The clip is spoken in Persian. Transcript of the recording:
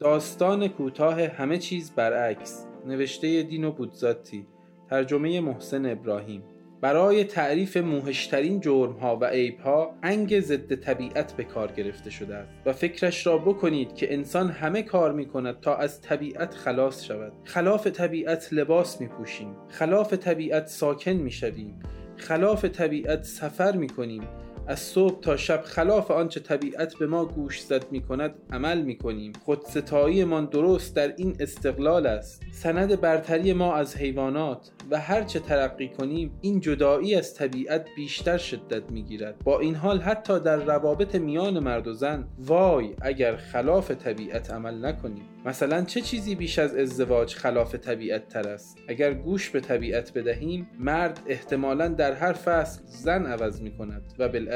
داستان کوتاه همه چیز برعکس. نوشته دینو بودزاتی. ترجمه محسن ابراهیم. برای تعریف موهشترین جرم ها و عیب ها انگ ضد طبیعت به کار گرفته شده است و فکرش را بکنید که انسان همه کار می کند تا از طبیعت خلاص شود. خلاف طبیعت لباس می پوشیم خلاف طبیعت ساکن می شویم خلاف طبیعت سفر می کنیم از صبح تا شب خلاف آنچه طبیعت به ما گوش زد می کند عمل می کنیم خودستاییمان درست در این استقلال است. سند برتری ما از حیوانات و هرچه ترقی کنیم این جدایی از طبیعت بیشتر شدت می گیرد با این حال حتی در روابط میان مرد و زن وای اگر خلاف طبیعت عمل نکنیم. مثلا چه چیزی بیش از ازدواج خلاف طبیعت تر است؟ اگر گوش به طبیعت بدهیم مرد احتمالا در هر فصل زن عوض می کند و بالعکس